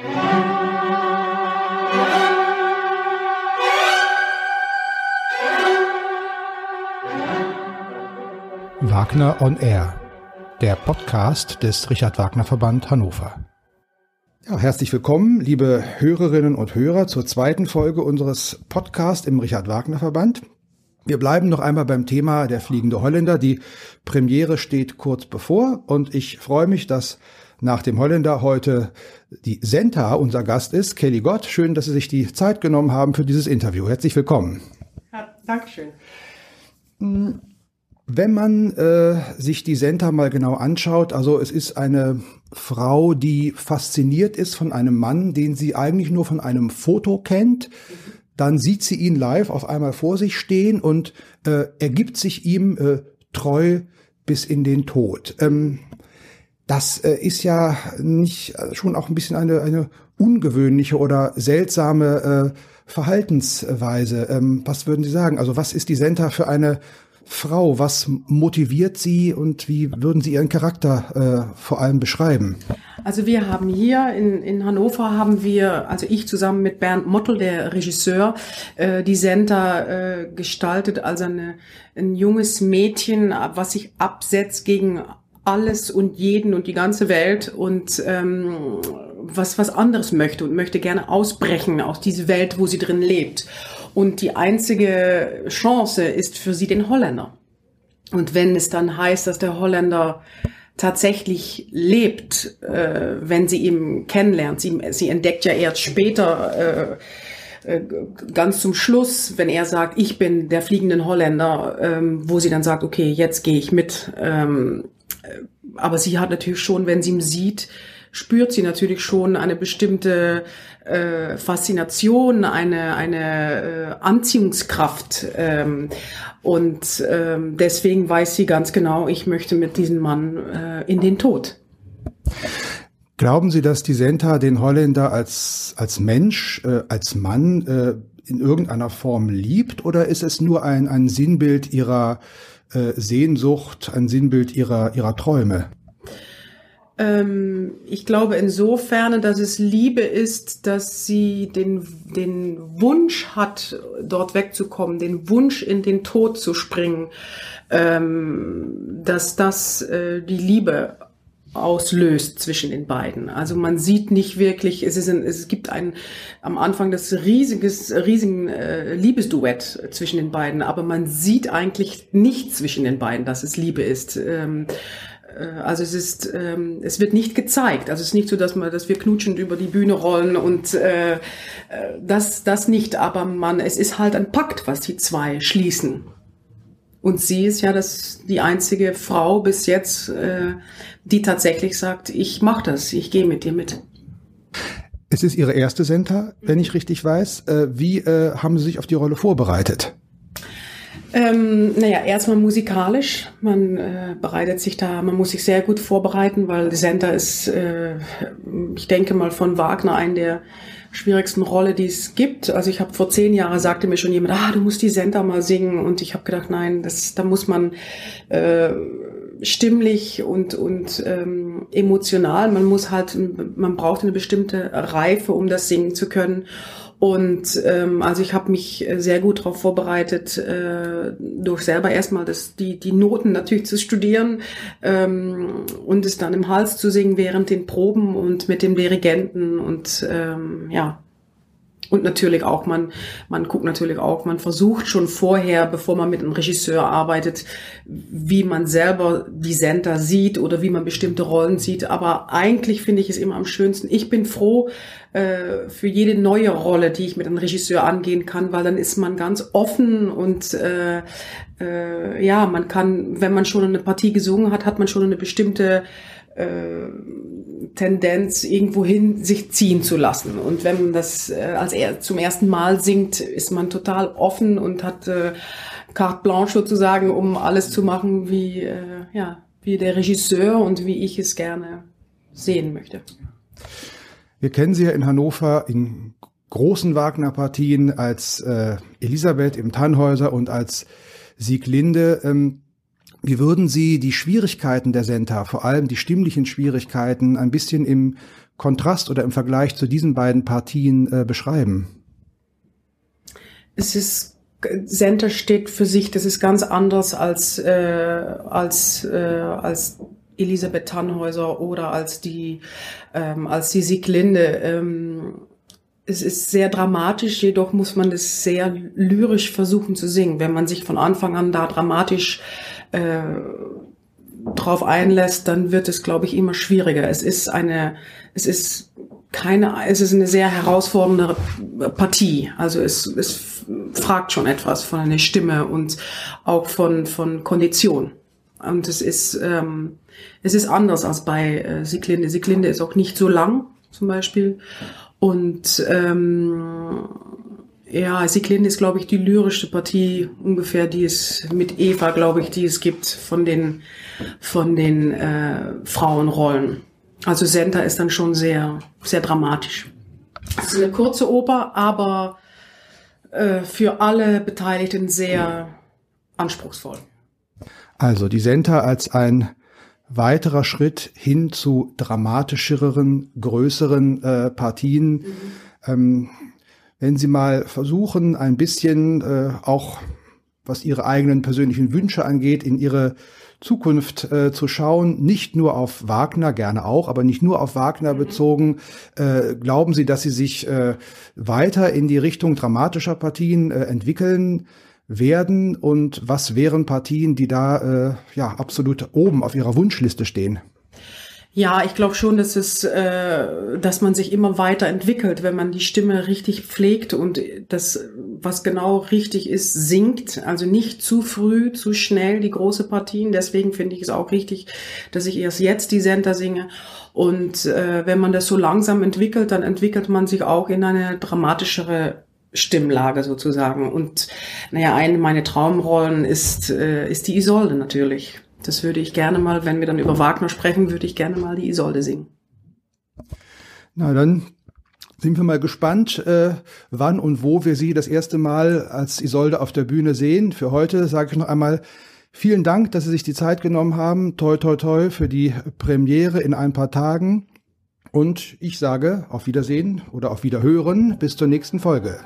Wagner on Air, der Podcast des Richard Wagner Verband Hannover. Ja, herzlich willkommen, liebe Hörerinnen und Hörer, zur zweiten Folge unseres Podcasts im Richard Wagner Verband. Wir bleiben noch einmal beim Thema der fliegende Holländer. Die Premiere steht kurz bevor und ich freue mich, dass nach dem Holländer heute die Senta unser Gast ist. Kelly Gott, schön, dass Sie sich die Zeit genommen haben für dieses Interview. Herzlich willkommen. Ja, Dankeschön. Wenn man äh, sich die Senta mal genau anschaut, also es ist eine Frau, die fasziniert ist von einem Mann, den sie eigentlich nur von einem Foto kennt. Dann sieht sie ihn live auf einmal vor sich stehen und äh, ergibt sich ihm äh, treu bis in den Tod. Ähm, das äh, ist ja nicht äh, schon auch ein bisschen eine, eine ungewöhnliche oder seltsame äh, Verhaltensweise. Ähm, was würden Sie sagen? Also was ist die Senta für eine Frau? Was motiviert sie und wie würden Sie ihren Charakter äh, vor allem beschreiben? Also wir haben hier in, in Hannover haben wir, also ich zusammen mit Bernd Mottel, der Regisseur, äh, die Senta äh, gestaltet als eine, ein junges Mädchen, was sich absetzt gegen alles und jeden und die ganze Welt und ähm, was was anderes möchte und möchte gerne ausbrechen aus diese Welt, wo sie drin lebt. Und die einzige Chance ist für sie den Holländer. Und wenn es dann heißt, dass der Holländer tatsächlich lebt, äh, wenn sie ihn kennenlernt, sie, sie entdeckt ja erst später, äh, äh, ganz zum Schluss, wenn er sagt, ich bin der fliegende Holländer, ähm, wo sie dann sagt, okay, jetzt gehe ich mit. Ähm, äh, aber sie hat natürlich schon, wenn sie ihn sieht, spürt sie natürlich schon eine bestimmte äh, Faszination, eine, eine äh, Anziehungskraft. Ähm, und ähm, deswegen weiß sie ganz genau, ich möchte mit diesem Mann äh, in den Tod. Glauben Sie, dass die Senta den Holländer als, als Mensch, äh, als Mann äh, in irgendeiner Form liebt oder ist es nur ein, ein Sinnbild ihrer äh, Sehnsucht, ein Sinnbild ihrer, ihrer Träume? Ähm, ich glaube insofern, dass es Liebe ist, dass sie den, den Wunsch hat, dort wegzukommen, den Wunsch in den Tod zu springen, ähm, dass das äh, die Liebe auslöst zwischen den beiden. Also man sieht nicht wirklich, es, ist ein, es gibt ein am Anfang das riesiges, riesigen äh, Liebesduett zwischen den beiden, aber man sieht eigentlich nicht zwischen den beiden, dass es Liebe ist. Ähm, äh, also es ist, ähm, es wird nicht gezeigt. Also es ist nicht so, dass man, dass wir knutschend über die Bühne rollen und äh, äh, das, das nicht. Aber man, es ist halt ein Pakt, was die zwei schließen. Und sie ist ja das die einzige Frau bis jetzt, äh, die tatsächlich sagt, ich mach das, ich gehe mit dir mit. Es ist Ihre erste Senta, wenn ich richtig weiß. Äh, wie äh, haben Sie sich auf die Rolle vorbereitet? Ähm, naja, erstmal musikalisch. Man äh, bereitet sich da, man muss sich sehr gut vorbereiten, weil Senta ist, äh, ich denke mal, von Wagner ein der schwierigsten Rolle, die es gibt. Also ich habe vor zehn Jahren sagte mir schon jemand, ah, du musst die Senta mal singen. Und ich habe gedacht, nein, das, da muss man äh, stimmlich und, und ähm, emotional, man muss halt, man braucht eine bestimmte Reife, um das singen zu können. Und ähm, also ich habe mich sehr gut darauf vorbereitet, äh, durch selber erstmal das, die, die Noten natürlich zu studieren ähm, und es dann im Hals zu singen während den Proben und mit dem Dirigenten und ähm, ja, und natürlich auch, man, man guckt natürlich auch, man versucht schon vorher, bevor man mit einem Regisseur arbeitet, wie man selber die Sender sieht oder wie man bestimmte Rollen sieht. Aber eigentlich finde ich es immer am schönsten. Ich bin froh äh, für jede neue Rolle, die ich mit einem Regisseur angehen kann, weil dann ist man ganz offen und äh, äh, ja, man kann, wenn man schon eine Partie gesungen hat, hat man schon eine bestimmte Tendenz, irgendwohin sich ziehen zu lassen. Und wenn man das äh, als er zum ersten Mal singt, ist man total offen und hat äh, carte blanche sozusagen, um alles zu machen, wie, äh, ja, wie der Regisseur und wie ich es gerne sehen möchte. Wir kennen sie ja in Hannover in großen Wagner-Partien als äh, Elisabeth im Tannhäuser und als Sieglinde. Ähm, wie würden Sie die Schwierigkeiten der Senta, vor allem die stimmlichen Schwierigkeiten, ein bisschen im Kontrast oder im Vergleich zu diesen beiden Partien äh, beschreiben? Es ist Center steht für sich, das ist ganz anders als äh, als äh, als Elisabeth Tannhäuser oder als die ähm, als die Sieglinde. Ähm, es ist sehr dramatisch, jedoch muss man es sehr lyrisch versuchen zu singen. Wenn man sich von Anfang an da dramatisch äh, drauf einlässt, dann wird es, glaube ich, immer schwieriger. Es ist eine, es ist keine, es ist eine sehr herausfordernde Partie. Also es, es fragt schon etwas von einer Stimme und auch von, von Kondition. Und es ist, ähm, es ist anders als bei äh, Sieglinde. Sieglinde ist auch nicht so lang, zum Beispiel. Und ähm, ja, Sieglinde ist, glaube ich, die lyrischste Partie ungefähr, die es mit Eva, glaube ich, die es gibt von den von den äh, Frauenrollen. Also Senta ist dann schon sehr sehr dramatisch. Es ist eine kurze Oper, aber äh, für alle Beteiligten sehr anspruchsvoll. Also die Senta als ein weiterer Schritt hin zu dramatischeren, größeren äh, Partien. Mhm. Ähm, wenn Sie mal versuchen, ein bisschen äh, auch was Ihre eigenen persönlichen Wünsche angeht, in Ihre Zukunft äh, zu schauen, nicht nur auf Wagner, gerne auch, aber nicht nur auf Wagner mhm. bezogen. Äh, glauben Sie, dass Sie sich äh, weiter in die Richtung dramatischer Partien äh, entwickeln werden? Und was wären Partien, die da äh, ja absolut oben auf Ihrer Wunschliste stehen? Ja, ich glaube schon, dass es, äh, dass man sich immer weiter entwickelt, wenn man die Stimme richtig pflegt und das, was genau richtig ist, singt. Also nicht zu früh, zu schnell die große Partien. Deswegen finde ich es auch richtig, dass ich erst jetzt die Center singe. Und äh, wenn man das so langsam entwickelt, dann entwickelt man sich auch in eine dramatischere Stimmlage sozusagen. Und naja, eine meiner Traumrollen ist, äh, ist die Isolde natürlich. Das würde ich gerne mal, wenn wir dann über Wagner sprechen, würde ich gerne mal die Isolde singen. Na dann sind wir mal gespannt, äh, wann und wo wir Sie das erste Mal als Isolde auf der Bühne sehen. Für heute sage ich noch einmal vielen Dank, dass Sie sich die Zeit genommen haben. Toi, toi, toi für die Premiere in ein paar Tagen. Und ich sage auf Wiedersehen oder auf Wiederhören bis zur nächsten Folge.